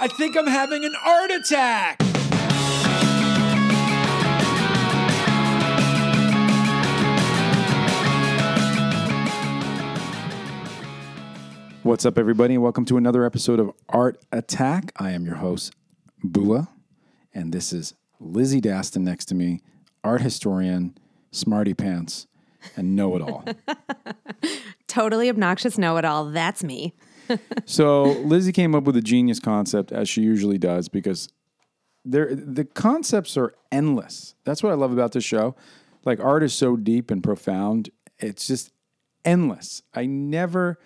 I think I'm having an art attack. What's up, everybody, and welcome to another episode of Art Attack. I am your host, Bua, and this is Lizzie Daston next to me, art historian, smarty pants, and know it all. Totally obnoxious know it all. That's me. so Lizzie came up with a genius concept, as she usually does, because there the concepts are endless. That's what I love about this show. Like art is so deep and profound. It's just endless. I never,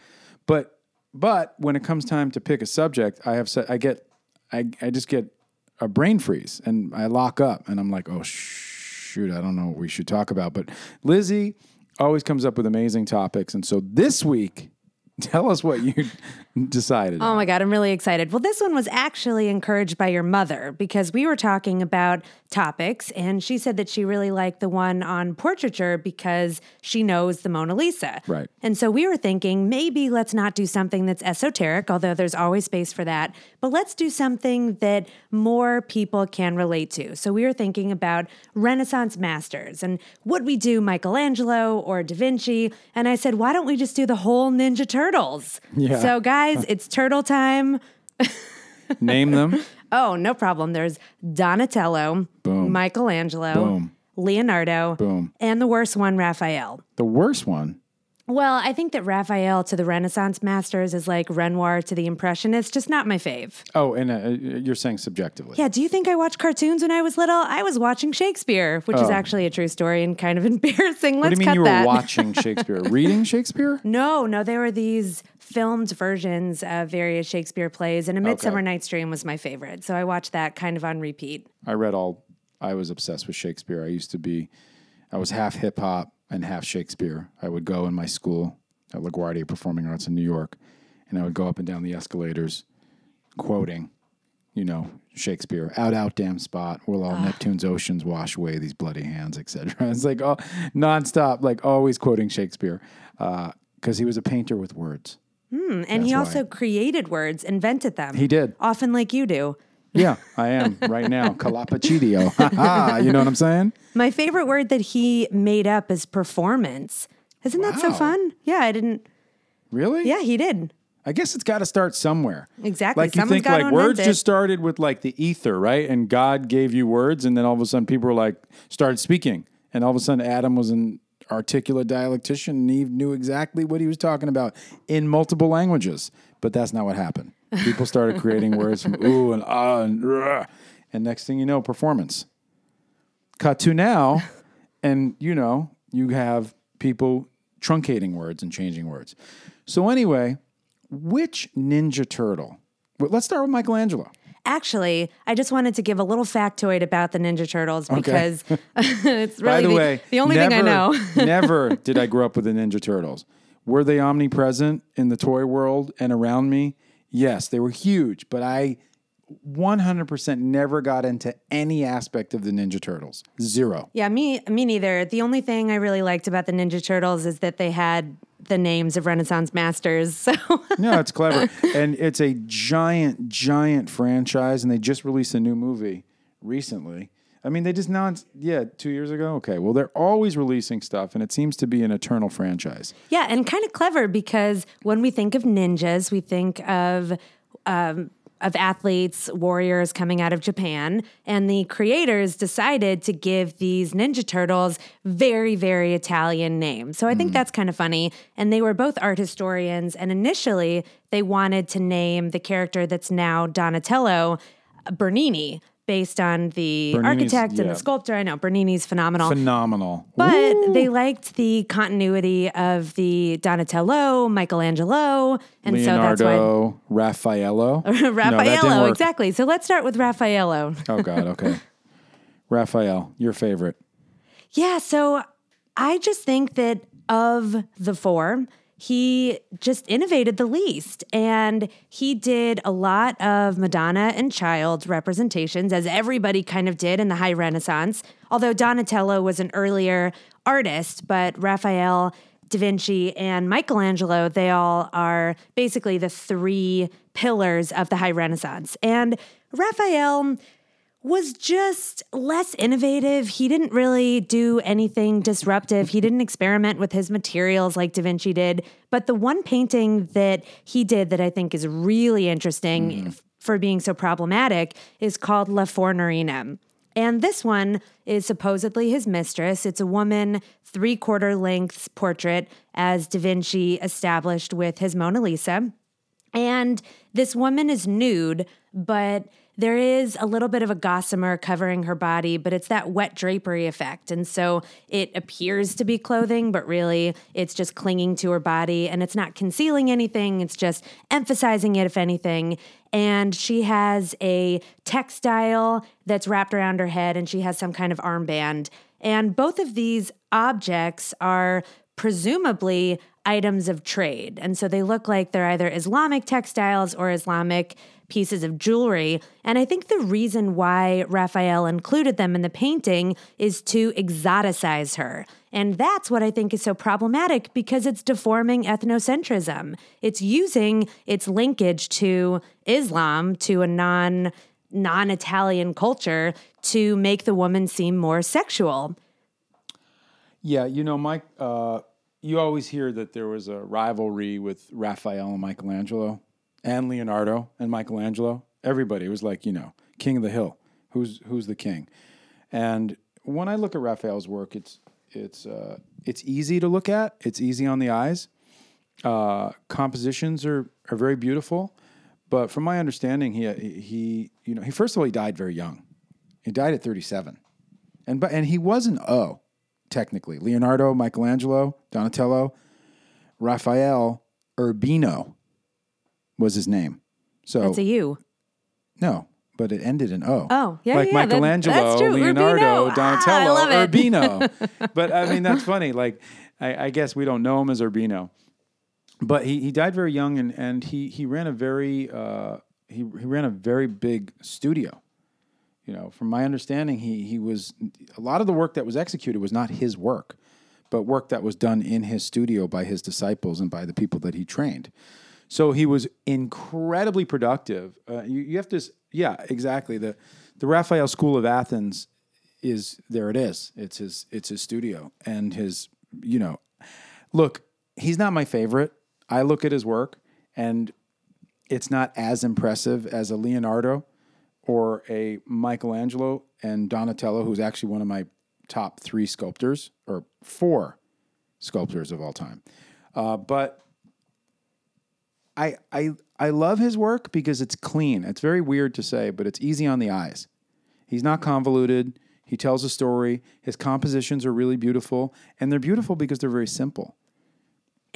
but but when it comes time to pick a subject, I have said I get I I just get a brain freeze and I lock up and I'm like, oh shoot, I don't know what we should talk about. But Lizzie always comes up with amazing topics, and so this week. Tell us what you decided. Oh my God, I'm really excited. Well, this one was actually encouraged by your mother because we were talking about topics, and she said that she really liked the one on portraiture because she knows the Mona Lisa. Right. And so we were thinking maybe let's not do something that's esoteric, although there's always space for that, but let's do something that more people can relate to. So we were thinking about Renaissance masters and would we do Michelangelo or Da Vinci? And I said, why don't we just do the whole Ninja Turtles? Yeah. So, guys, it's turtle time. Name them. Oh, no problem. There's Donatello, Boom. Michelangelo, Boom. Leonardo, Boom. and the worst one, Raphael. The worst one. Well, I think that Raphael to the Renaissance masters is like Renoir to the Impressionists, just not my fave. Oh, and uh, you're saying subjectively. Yeah, do you think I watched cartoons when I was little? I was watching Shakespeare, which is actually a true story and kind of embarrassing. What Let's do you mean you were that. watching Shakespeare? Reading Shakespeare? No, no, there were these filmed versions of various Shakespeare plays, and A Midsummer Night's Dream was my favorite. So I watched that kind of on repeat. I read all. I was obsessed with Shakespeare. I used to be. I was half hip hop and half Shakespeare. I would go in my school at LaGuardia Performing Arts in New York, and I would go up and down the escalators, quoting, you know, Shakespeare. Out, out, damn spot. Will all Neptune's oceans wash away these bloody hands, etc. It's like oh, nonstop, like always quoting Shakespeare, because he was a painter with words. Hmm, and he also why. created words, invented them. He did. Often like you do. Yeah, I am right now. Ha. You know what I'm saying? My favorite word that he made up is performance. Isn't that so fun? Yeah, I didn't. Really? Yeah, he did. I guess it's got to start somewhere. Exactly. Like you Someone's think like words just started with like the ether, right? And God gave you words, and then all of a sudden people were like started speaking, and all of a sudden Adam was an articulate dialectician, and Eve knew exactly what he was talking about in multiple languages. But that's not what happened. People started creating words from ooh and ah and rah, and next thing you know, performance. Cut to now, and you know you have people truncating words and changing words. So anyway, which Ninja Turtle? Let's start with Michelangelo. Actually, I just wanted to give a little factoid about the Ninja Turtles because it's By really the way, the only never, thing I know. never did I grow up with the Ninja Turtles. Were they omnipresent in the toy world and around me? Yes, they were huge, but I 100% never got into any aspect of the Ninja Turtles. Zero. yeah, me me neither. The only thing I really liked about the Ninja Turtles is that they had the names of Renaissance masters. So No, it's clever. and it's a giant, giant franchise, and they just released a new movie recently. I mean, they just now, yeah, two years ago. Okay, well, they're always releasing stuff, and it seems to be an eternal franchise. Yeah, and kind of clever because when we think of ninjas, we think of um, of athletes, warriors coming out of Japan, and the creators decided to give these Ninja Turtles very, very Italian names. So I think hmm. that's kind of funny. And they were both art historians, and initially they wanted to name the character that's now Donatello Bernini. Based on the Bernini's- architect and yeah. the sculptor, I know Bernini's phenomenal. Phenomenal. But they liked the continuity of the Donatello, Michelangelo, and so that's why Leonardo, Raffaello. No, Raffaello, work. exactly. So let's start with Raffaello. Oh God. Okay. Raphael, your favorite. Yeah, so I just think that of the four, he just innovated the least. And he did a lot of Madonna and child representations, as everybody kind of did in the High Renaissance. Although Donatello was an earlier artist, but Raphael, Da Vinci, and Michelangelo, they all are basically the three pillars of the High Renaissance. And Raphael was just less innovative. He didn't really do anything disruptive. He didn't experiment with his materials like Da Vinci did. But the one painting that he did that I think is really interesting mm. for being so problematic is called La Fornarina. And this one is supposedly his mistress. It's a woman, three quarter length portrait, as Da Vinci established with his Mona Lisa. And this woman is nude, but there is a little bit of a gossamer covering her body, but it's that wet drapery effect. And so it appears to be clothing, but really it's just clinging to her body and it's not concealing anything. It's just emphasizing it, if anything. And she has a textile that's wrapped around her head and she has some kind of armband. And both of these objects are presumably items of trade. And so they look like they're either Islamic textiles or Islamic pieces of jewelry. And I think the reason why Raphael included them in the painting is to exoticize her. And that's what I think is so problematic because it's deforming ethnocentrism. It's using its linkage to Islam, to a non non Italian culture, to make the woman seem more sexual. Yeah, you know, Mike, uh, you always hear that there was a rivalry with Raphael and Michelangelo and Leonardo and Michelangelo. Everybody was like, you know, king of the hill. Who's who's the king? And when I look at Raphael's work, it's it's uh, it's easy to look at. It's easy on the eyes. Uh, compositions are are very beautiful, but from my understanding, he he you know he first of all he died very young. He died at thirty seven, and but and he was an O, technically. Leonardo, Michelangelo, Donatello, Raphael, Urbino was his name. So That's a U. No, but it ended in O. Oh, yeah, like yeah, Michelangelo, that, that's true. Leonardo, Urbino. Donatello, ah, Urbino. but I mean, that's funny. Like, I, I, guess we don't know him as Urbino, but he, he died very young, and, and he he ran a very uh, he he ran a very big studio. You know, from my understanding, he he was a lot of the work that was executed was not his work, but work that was done in his studio by his disciples and by the people that he trained. So he was incredibly productive. Uh, you, you have to, yeah, exactly. The the Raphael School of Athens is there. It is. It's his. It's his studio and his. You know, look, he's not my favorite. I look at his work and it's not as impressive as a Leonardo or a Michelangelo and Donatello, who's actually one of my top three sculptors or four sculptors of all time. Uh, but I I I love his work because it's clean. It's very weird to say, but it's easy on the eyes. He's not convoluted. He tells a story. His compositions are really beautiful, and they're beautiful because they're very simple.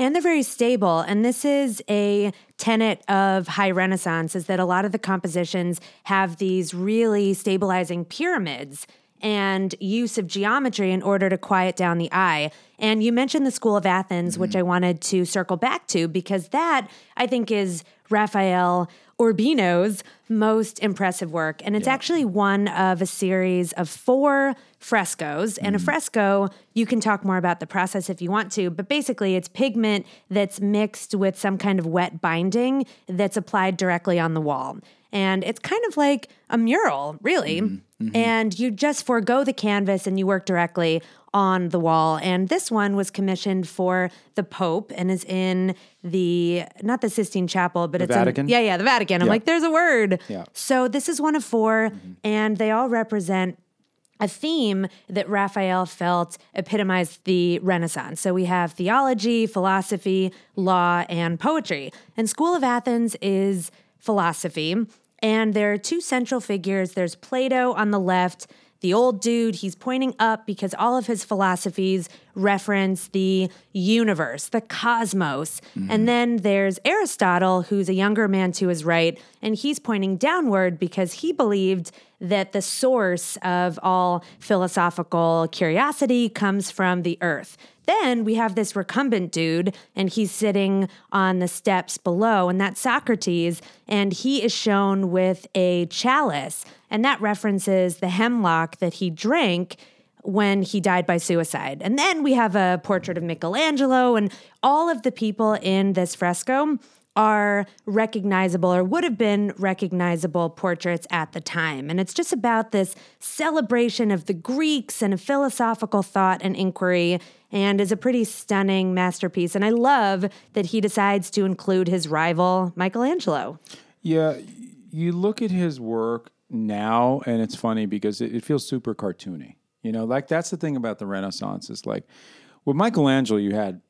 And they're very stable. And this is a tenet of high Renaissance is that a lot of the compositions have these really stabilizing pyramids and use of geometry in order to quiet down the eye. And you mentioned the School of Athens, mm-hmm. which I wanted to circle back to because that I think is Raphael Urbino's most impressive work. And it's yeah. actually one of a series of four frescoes. And mm-hmm. a fresco, you can talk more about the process if you want to, but basically it's pigment that's mixed with some kind of wet binding that's applied directly on the wall. And it's kind of like a mural, really. Mm-hmm. Mm-hmm. And you just forego the canvas and you work directly on the wall. And this one was commissioned for the Pope and is in the not the Sistine Chapel, but the it's Vatican. In, yeah, yeah, the Vatican. I'm yeah. like, there's a word. Yeah. So this is one of 4 mm-hmm. and they all represent a theme that Raphael felt epitomized the Renaissance. So we have theology, philosophy, law, and poetry. And School of Athens is philosophy. And there are two central figures there's Plato on the left, the old dude, he's pointing up because all of his philosophies reference the universe, the cosmos. Mm-hmm. And then there's Aristotle, who's a younger man to his right, and he's pointing downward because he believed that the source of all philosophical curiosity comes from the earth. Then we have this recumbent dude, and he's sitting on the steps below, and that's Socrates, and he is shown with a chalice, and that references the hemlock that he drank when he died by suicide. And then we have a portrait of Michelangelo, and all of the people in this fresco are recognizable or would have been recognizable portraits at the time. And it's just about this celebration of the Greeks and a philosophical thought and inquiry, and is a pretty stunning masterpiece. And I love that he decides to include his rival, Michelangelo. Yeah, you look at his work now, and it's funny because it, it feels super cartoony. You know, like that's the thing about the Renaissance is like with Michelangelo, you had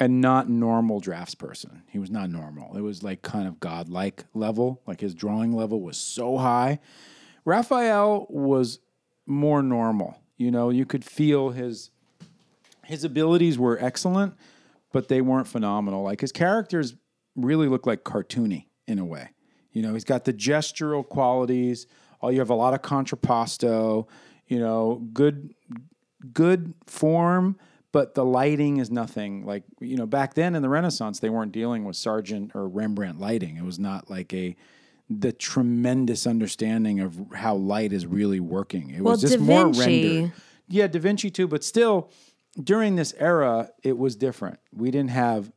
a not normal draftsperson. He was not normal. It was like kind of godlike level. Like his drawing level was so high. Raphael was more normal. You know, you could feel his his abilities were excellent, but they weren't phenomenal. Like his characters really look like cartoony in a way. You know, he's got the gestural qualities. All you have a lot of contrapposto. You know, good good form, but the lighting is nothing like you know back then in the Renaissance they weren't dealing with Sargent or Rembrandt lighting. It was not like a the tremendous understanding of how light is really working. It Well, was just more rendered. Yeah, Da Vinci too, but still during this era it was different. We didn't have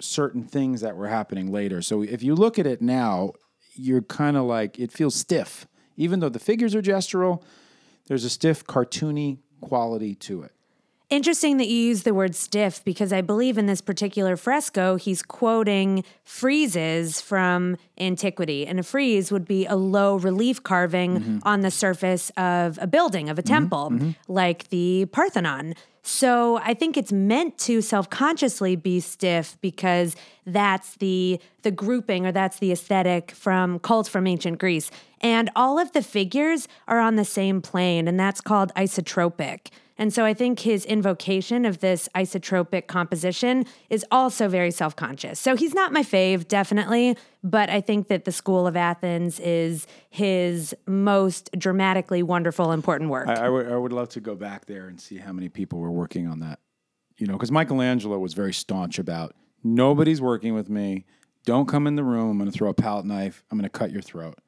certain things that were happening later. So if you look at it now, you're kind of like it feels stiff. Even though the figures are gestural, there's a stiff cartoony quality to it. Interesting that you use the word stiff because I believe in this particular fresco, he's quoting friezes from antiquity. And a frieze would be a low relief carving mm-hmm. on the surface of a building, of a mm-hmm. temple, mm-hmm. like the Parthenon. So I think it's meant to self-consciously be stiff because that's the the grouping or that's the aesthetic from cults from ancient Greece. And all of the figures are on the same plane, and that's called isotropic. And so I think his invocation of this isotropic composition is also very self conscious. So he's not my fave, definitely, but I think that the School of Athens is his most dramatically wonderful, important work. I, I would I would love to go back there and see how many people were working on that. You know, because Michelangelo was very staunch about nobody's working with me. Don't come in the room. I'm going to throw a palette knife. I'm going to cut your throat.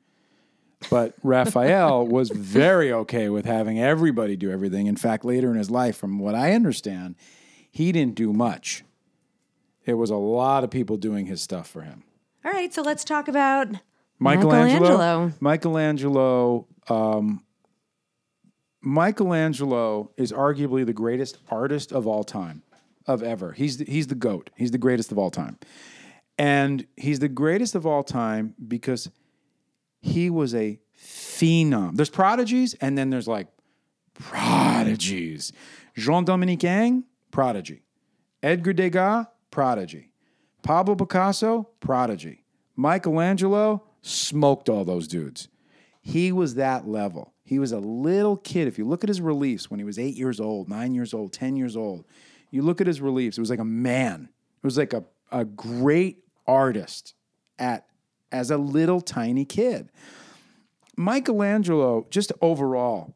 But Raphael was very okay with having everybody do everything. In fact, later in his life, from what I understand, he didn't do much. It was a lot of people doing his stuff for him. All right, so let's talk about Michelangelo. Michelangelo. Michelangelo. Um, Michelangelo is arguably the greatest artist of all time, of ever. He's the, he's the goat. He's the greatest of all time, and he's the greatest of all time because he was a phenom. There's prodigies, and then there's like prodigies. Jean Dominique Ingres, prodigy. Edgar Degas, prodigy. Pablo Picasso, prodigy. Michelangelo smoked all those dudes. He was that level. He was a little kid. If you look at his reliefs when he was eight years old, nine years old, 10 years old, you look at his reliefs, it was like a man. It was like a, a great artist at as a little tiny kid. Michelangelo, just overall,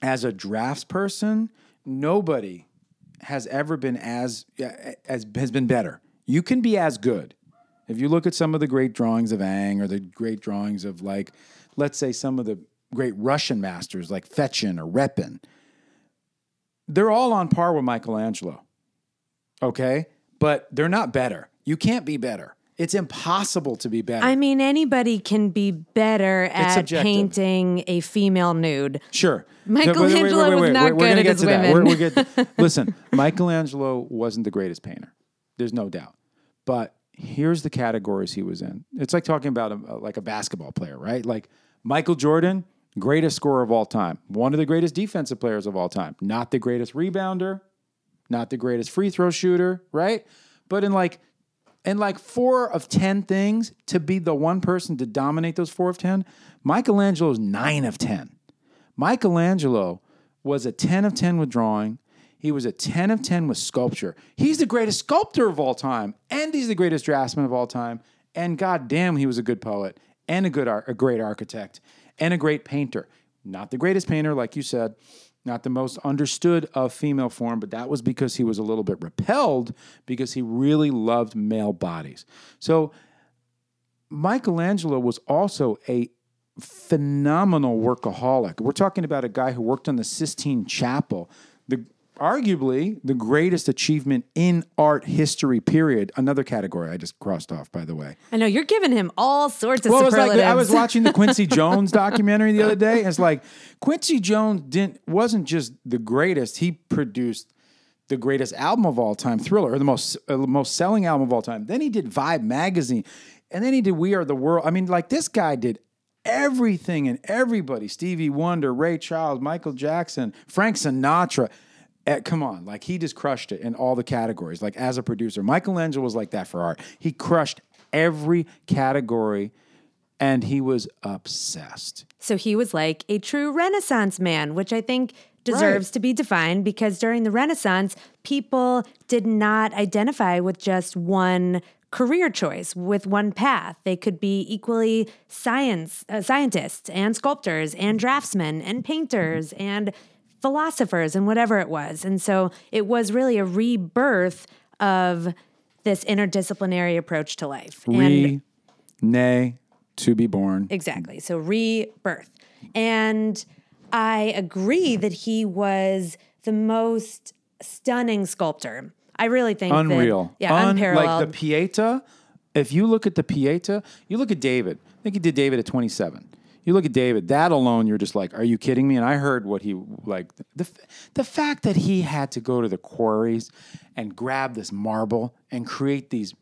as a draftsperson, nobody has ever been as as has been better. You can be as good. If you look at some of the great drawings of Ingres or the great drawings of like, let's say some of the great Russian masters like Fechin or Repin, they're all on par with Michelangelo. Okay? But they're not better. You can't be better. It's impossible to be better. I mean, anybody can be better at subjective. painting a female nude. Sure. Michelangelo was not good at get his to that. women. We're- we're listen, Michelangelo wasn't the greatest painter. There's no doubt. But here's the categories he was in. It's like talking about a, like a basketball player, right? Like Michael Jordan, greatest scorer of all time, one of the greatest defensive players of all time, not the greatest rebounder, not the greatest free throw shooter, right? But in like in like four of 10 things to be the one person to dominate those four of 10, Michelangelo's nine of 10. Michelangelo was a 10 of 10 with drawing. He was a 10 of 10 with sculpture. He's the greatest sculptor of all time, and he's the greatest draftsman of all time. And goddamn, he was a good poet and a good ar- a great architect and a great painter. Not the greatest painter, like you said, not the most understood of female form, but that was because he was a little bit repelled because he really loved male bodies. So Michelangelo was also a phenomenal workaholic. We're talking about a guy who worked on the Sistine Chapel, arguably the greatest achievement in art history. Period. Another category I just crossed off, by the way. I know you're giving him all sorts of Well, it was like. I was watching the Quincy Jones documentary the other day. And it's like Quincy Jones didn't wasn't just the greatest. He produced the greatest album of all time, Thriller, or the most uh, most selling album of all time. Then he did Vibe magazine, and then he did We Are the World. I mean, like this guy did everything and everybody: Stevie Wonder, Ray Charles, Michael Jackson, Frank Sinatra. Eh, come on, like he just crushed it in all the categories. Like as a producer, Michelangelo was like that for art. He crushed every category, and he was obsessed. So he was like a true Renaissance man, which I think deserves Right. to be defined because during the Renaissance, people did not identify with just one career choice, with one path. They could be equally science uh, scientists and sculptors and draftsmen and painters and philosophers and whatever it was. And so it was really a rebirth of this interdisciplinary approach to life. and Re, nay, to be born. Exactly. So rebirth. And I agree that he was the most stunning sculptor. I really think that- Unreal. yeah, Un- unparalleled. Like the Pieta, if you look at the Pieta, you look at David. I think he did David at 27. You look at David, that alone, you're just like, are you kidding me? And I heard what he, like, the, the fact that he had to go to the quarries and grab this marble and create these,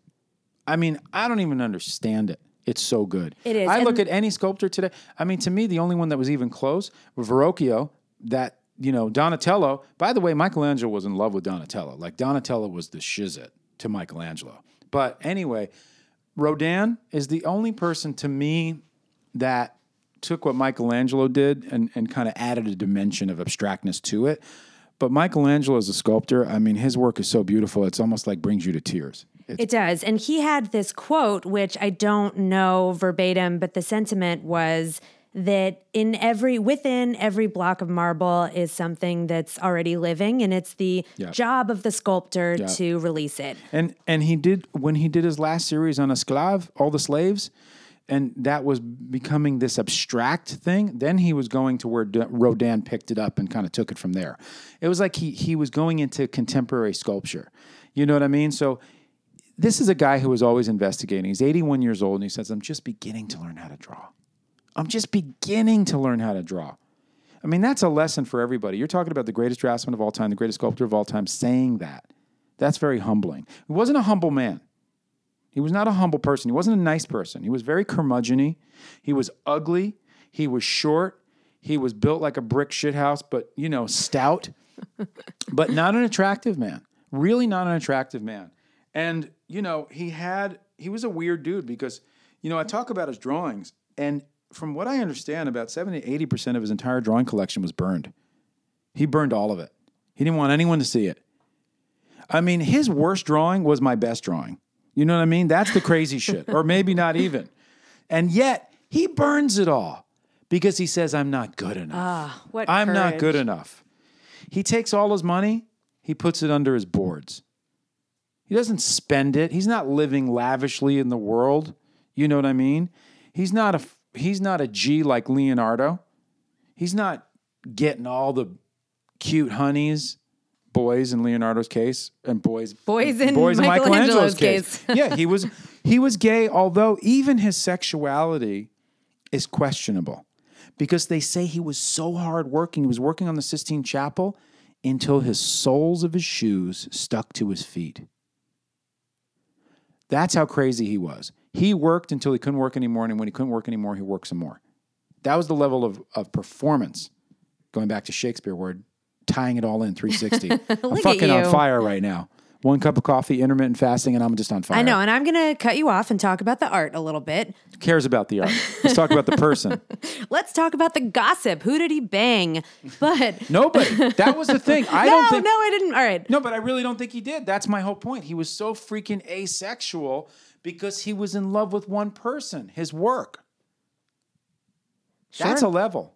I mean, I don't even understand it. It's so good. It is, I look at any sculptor today. I mean, to me, the only one that was even close was Verrocchio. That you know, Donatello. By the way, Michelangelo was in love with Donatello. Like Donatello was the shizit to Michelangelo. But anyway, Rodin is the only person to me that took what Michelangelo did and, and kind of added a dimension of abstractness to it. But Michelangelo as a sculptor, I mean, his work is so beautiful. It's almost like brings you to tears. It's It does. And he had this quote, which I don't know verbatim, but the sentiment was that in every within every block of marble is something that's already living and it's the job of the sculptor to release it. And and he did when he did his last series on Esclave, all the slaves, and that was becoming this abstract thing. Then he was going to where D- Rodin picked it up and kind of took it from there. It was like he he was going into contemporary sculpture. You know what I mean? So this is a guy who was always investigating. He's 81 years old and he says, "I'm just beginning to learn how to draw. I'm just beginning to learn how to draw." I mean, that's a lesson for everybody. You're talking about the greatest draftsman of all time, the greatest sculptor of all time, saying that. That's very humbling. He wasn't a humble man. He was not a humble person. He wasn't a nice person. He was very curmudgeon He was ugly. He was short. He was built like a brick shithouse, but, you know, stout, but not an attractive man. Really not an attractive man. And, you know, he had, he was a weird dude because, you know, I talk about his drawings, and from what I understand, about 70 80% of his entire drawing collection was burned. He burned all of it. He didn't want anyone to see it. I mean, his worst drawing was my best drawing. You know what I mean? That's the crazy shit. Or maybe not even. And yet, he burns it all because he says, I'm not good enough. Ah, what I'm not good enough. He takes all his money, he puts it under his boards. He doesn't spend it. He's not living lavishly in the world. You know what I mean? He's not a he's not a G like Leonardo. He's not getting all the cute honeys, boys in Leonardo's case, and boys Boys in Michelangelo's case. yeah, he was he was gay, although even his sexuality is questionable because they say he was so hardworking. He was working on the Sistine Chapel until his soles of his shoes stuck to his feet. That's how crazy he was. He worked until he couldn't work anymore, and when he couldn't work anymore, he worked some more. That was the level of, of performance. Going back to Shakespeare, word tying it all in 360. I'm fucking on fire right now. One cup of coffee, intermittent fasting, and I'm just on fire. I know, and I'm going to cut you off and talk about the art a little bit. Who cares about the art? Let's talk about the person. Let's talk about the gossip. Who did he bang? But Nobody. That was the thing. I no, don't think. no, I didn't. All right. No, but I really don't think he did. That's my whole point. He was so freaking asexual because he was in love with one person, his work. That's a level.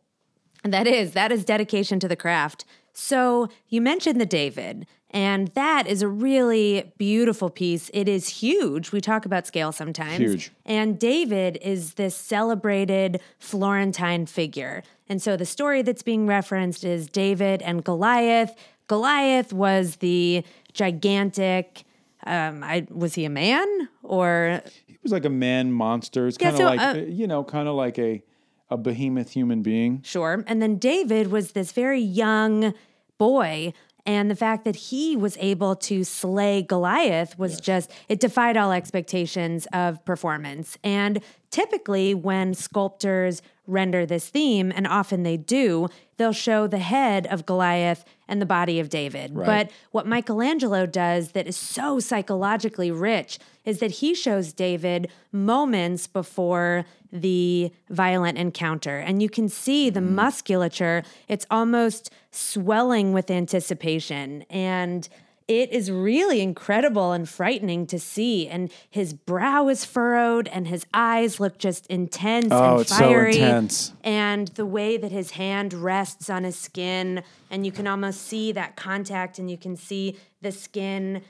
That is, that is dedication to the craft. So you mentioned the David, and that is a really beautiful piece. It is huge. We talk about scale sometimes. Huge. And David is this celebrated Florentine figure. And so the story that's being referenced is David and Goliath. Goliath was the gigantic. Um, I was he a man or He was like a man monster. It's Yeah, kind of so, like uh, you know, kind of like a a behemoth human being. Sure. And then David was this very young boy. And the fact that he was able to slay Goliath was just, it defied all expectations of performance. And typically, when sculptors render this theme, and often they do, they'll show the head of Goliath and the body of David. But what Michelangelo does that is so psychologically rich is that he shows David moments before the violent encounter. And you can see the mm. musculature, it's almost swelling with anticipation. And it is really incredible and frightening to see. And his brow is furrowed and his eyes look just intense Oh, and it's so fiery. intense. And the way that his hand rests on his skin, and you can almost see that contact, and you can see the skin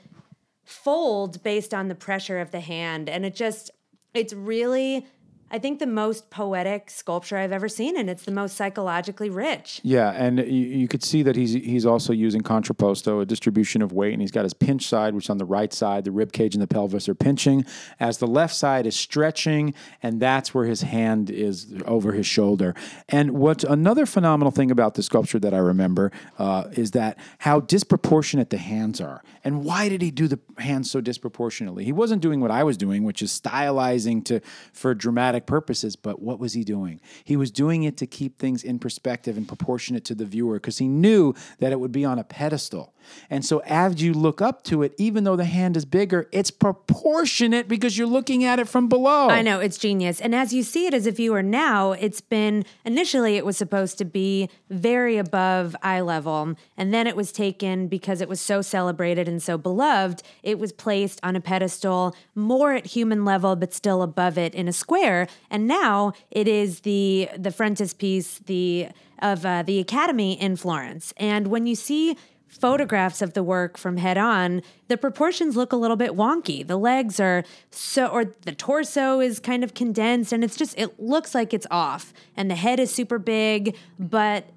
fold based on the pressure of the hand. And it just, it's really, I think, the most poetic sculpture I've ever seen, and it's the most psychologically rich. Yeah, and you, you could see that he's he's also using contrapposto, a distribution of weight, and he's got his pinch side, which on the right side, the rib cage and the pelvis are pinching, as the left side is stretching, and that's where his hand is over his shoulder. And what's another phenomenal thing about the sculpture that I remember uh, is that how disproportionate the hands are. And why did he do the hands so disproportionately? He wasn't doing what I was doing, which is stylizing to for dramatic purposes. But what was he doing? He was doing it to keep things in perspective and proportionate to the viewer because he knew that it would be on a pedestal. And so as you look up to it, even though the hand is bigger, it's proportionate because you're looking at it from below. I know, it's genius. And as you see it as a viewer now, it's been initially it was supposed to be very above eye level. And then it was taken because it was so celebrated and so beloved, it was placed on a pedestal more at human level, but still above it in a square. And now it is the the frontispiece, the of uh, the Academy in Florence. And when you see photographs of the work from head on, the proportions look a little bit wonky. The legs are so, or the torso is kind of condensed, and it's just, it looks like it's off. And the head is super big, but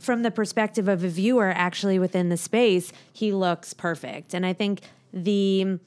from the perspective of a viewer, actually within the space, he looks perfect. And I think the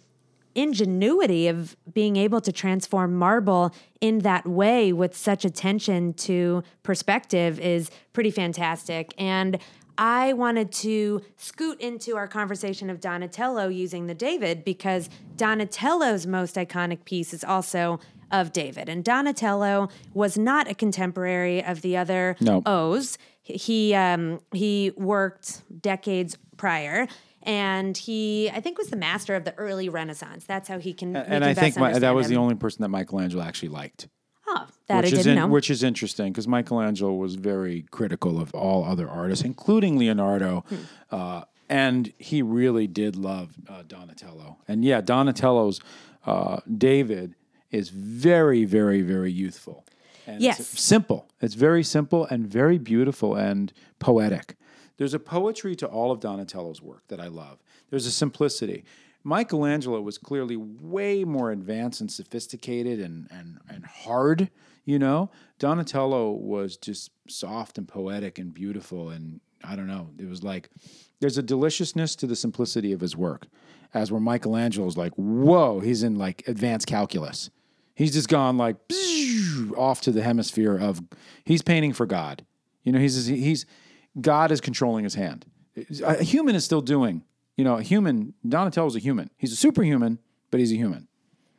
ingenuity of being able to transform marble in that way with such attention to perspective is pretty fantastic. And I wanted to scoot into our conversation of Donatello using the David because Donatello's most iconic piece is also of David. And Donatello was not a contemporary of the other No. O's. He um, he worked decades prior. And he, I think, was the master of the early Renaissance. That's how he can. and can I think my, that was the only person that Michelangelo actually liked. Oh, that which I is didn't in- know. Which is interesting because Michelangelo was very critical of all other artists, including Leonardo. Hmm. Uh, and he really did love uh, Donatello. And yeah, Donatello's uh, David is very, very, very youthful. And Yes. It's simple. It's very simple and very beautiful and poetic. There's a poetry to all of Donatello's work that I love. There's a simplicity. Michelangelo was clearly way more advanced and sophisticated and, and, and hard, you know. Donatello was just soft and poetic and beautiful. And I don't know, it was like there's a deliciousness to the simplicity of his work, as where Michelangelo's like, whoa, he's in like advanced calculus. He's just gone like off to the hemisphere of he's painting for God. You know, he's he's God is controlling his hand. A human is still doing. You know, a human. Donatello's a human. He's a superhuman, but he's a human.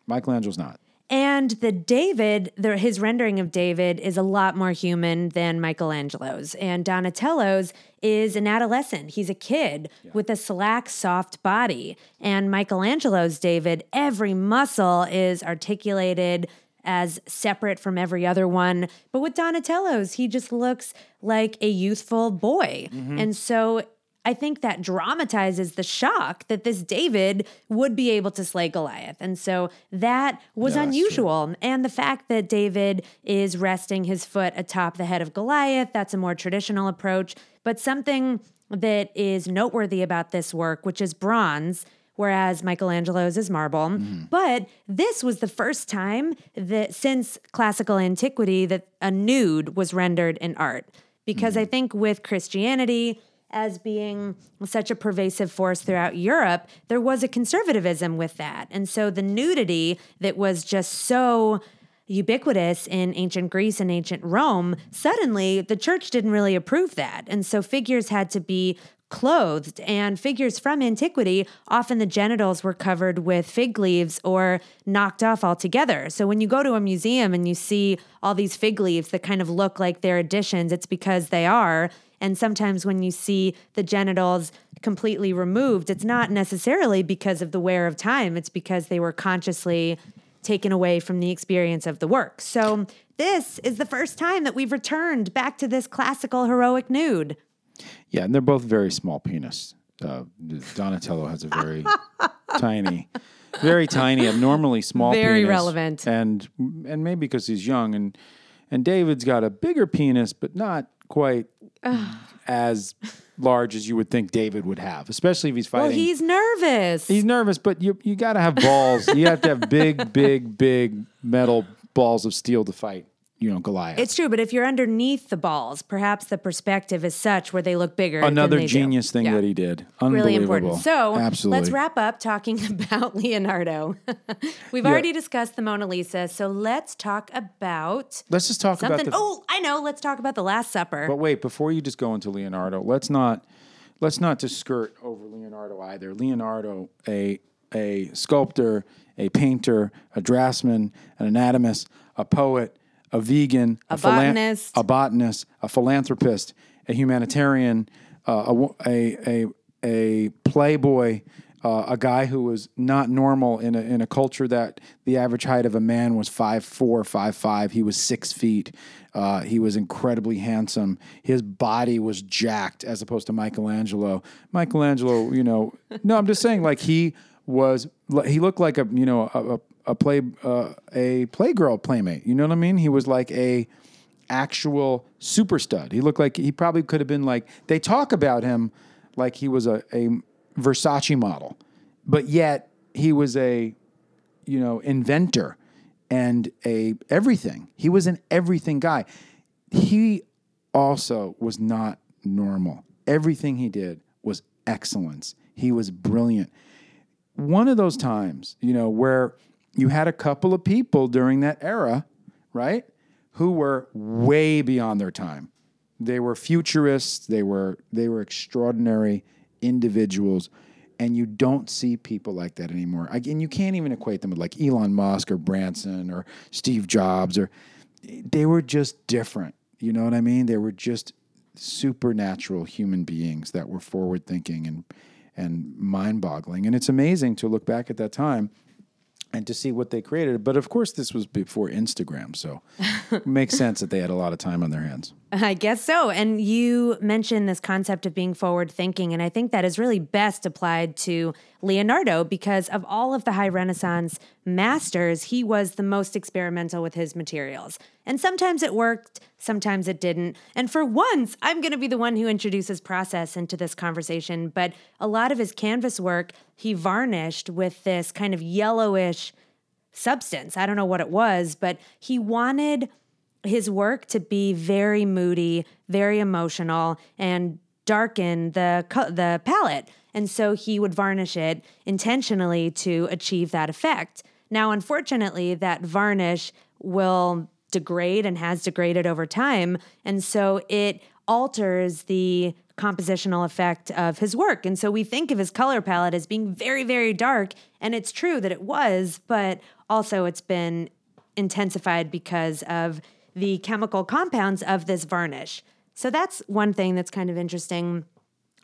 Michelangelo's not. And the David, the, his rendering of David is a lot more human than Michelangelo's. And Donatello's is an adolescent. He's a kid with a slack, soft body. And Michelangelo's David, every muscle is articulated as separate from every other one. But with Donatello's, he just looks like a youthful boy. Mm-hmm. And so I think that dramatizes the shock that this David would be able to slay Goliath. And so that was unusual. And the fact that David is resting his foot atop the head of Goliath, that's a more traditional approach. But something that is noteworthy about this work, which is bronze, whereas Michelangelo's is marble. Mm-hmm. But this was the first time that since classical antiquity that a nude was rendered in art. Because I mm-hmm. think with Christianity, as being such a pervasive force throughout Europe, there was a conservatism with that. And so the nudity that was just so ubiquitous in ancient Greece and ancient Rome, suddenly the church didn't really approve that. And so figures had to be clothed and figures from antiquity often the genitals were covered with fig leaves or knocked off altogether. So when you go to a museum and you see all these fig leaves that kind of look like they're additions it's because they are. And sometimes when you see the genitals completely removed it's not necessarily because of the wear of time. It's because they were consciously taken away from the experience of the work. So this is the first time that we've returned back to this classical heroic nude Yeah, and they're both very small penis. Uh, Donatello has a very tiny, very tiny, abnormally small. Very penis. relevant. and and maybe because he's young, and and David's got a bigger penis, but not quite as large as you would think David would have, especially if he's fighting. well he's nervous He's nervous, but you you got to have balls. you have to have big, big, big metal balls of steel to fight. You know, Goliath. It's true, but if you're underneath the balls, perhaps the perspective is such where they look bigger. than Another they do. genius thing Yeah. that he did. Unbelievable. Really important. So absolutely. let's wrap up talking about Leonardo. We've already discussed the Mona Lisa, so let's talk about Let's just talk something. about the. oh, I know. Let's talk about the Last Supper. But wait, before you just go into Leonardo, let's not let's not just skirt over Leonardo either. Leonardo, a a sculptor, a painter, a draftsman, an anatomist, a poet, a vegan, a, botanist. a botanist, a philanthropist, a humanitarian, uh, a, a a a playboy. Uh, a guy who was not normal in a in a culture that the average height of a man was five four, five five. He was six feet. Uh, he was incredibly handsome. His body was jacked, as opposed to Michelangelo. Michelangelo, you know, no, I'm just saying, like he was. He looked like a you know a, a, play uh, a playgirl playmate. You know what I mean? He was like a actual super stud. He looked like he probably could have been like they talk about him like he was a, a Versace model, but yet he was a you know inventor and a everything. He was an everything guy. He also was not normal. Everything he did was excellence. He was brilliant. One of those times, you know, where you had a couple of people during that era, right, who were way beyond their time. They were futurists. They were they were extraordinary individuals, and you don't see people like that anymore. Again, you can't even equate them with like Elon Musk or Branson or Steve Jobs or they were just different. You know what I mean? They were just supernatural human beings that were forward thinking and and mind boggling. And it's amazing to look back at that time and to see what they created. But of course, this was before Instagram, so it makes sense that they had a lot of time on their hands. I guess so. And you mentioned this concept of being forward thinking. And I think that is really best applied to Leonardo because of all of the high Renaissance masters, he was the most experimental with his materials. And sometimes it worked, sometimes it didn't. And for once, I'm going to be the one who introduces process into this conversation. But a lot of his canvas work, he varnished with this kind of yellowish substance. I don't know what it was, but he wanted his work to be very moody, very emotional, and darken the the palette. And so he would varnish it intentionally to achieve that effect. Now, unfortunately, that varnish will degrade and has degraded over time, and so it alters the compositional effect of his work. And so we think of his color palette as being very, very dark, and it's true that it was, but also it's been intensified because of the chemical compounds of this varnish. So that's one thing that's kind of interesting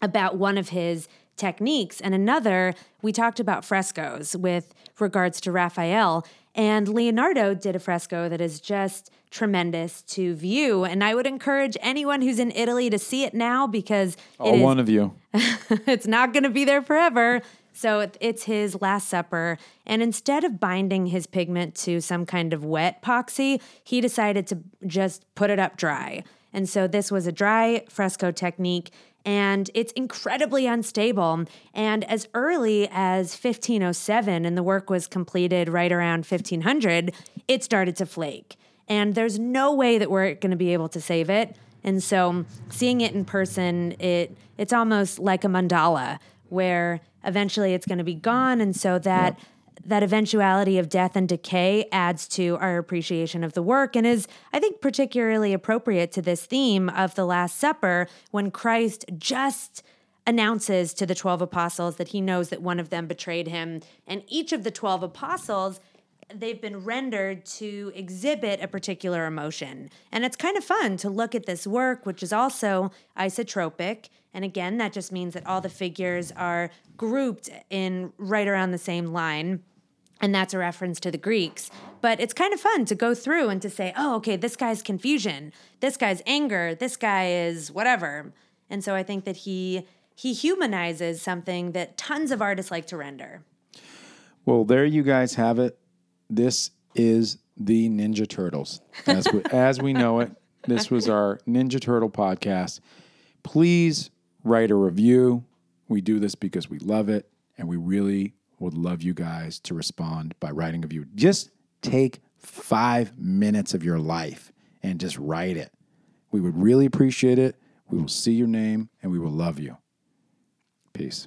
about one of his techniques. And another, we talked about frescoes with regards to Raphael. And Leonardo did a fresco that is just tremendous to view. And I would encourage anyone who's in Italy to see it now because it Oh, is- one of you. it's not going to be there forever. So it's his Last Supper. And instead of binding his pigment to some kind of wet epoxy, he decided to just put it up dry. And so this was a dry fresco technique. And it's incredibly unstable. And as early as 1507, and the work was completed right around 1500, it started to flake. And there's no way that we're going to be able to save it. And so seeing it in person, it it's almost like a mandala where eventually it's going to be gone and so that Yep. That eventuality of death and decay adds to our appreciation of the work and is I think particularly appropriate to this theme of the last supper when Christ just announces to the 12 apostles that he knows that one of them betrayed him and each of the 12 apostles they've been rendered to exhibit a particular emotion. And it's kind of fun to look at this work, which is also isotropic. And again, that just means that all the figures are grouped in right around the same line. And that's a reference to the Greeks. But it's kind of fun to go through and to say, oh, okay, this guy's confusion, this guy's anger, this guy is whatever. And so I think that he he humanizes something that tons of artists like to render. Well, there you guys have it. This is the Ninja Turtles as we, as we know it. This was our Ninja Turtle podcast. Please write a review. We do this because we love it, and we really would love you guys to respond by writing a review. Just take five minutes of your life and just write it. We would really appreciate it. We will see your name and we will love you. Peace.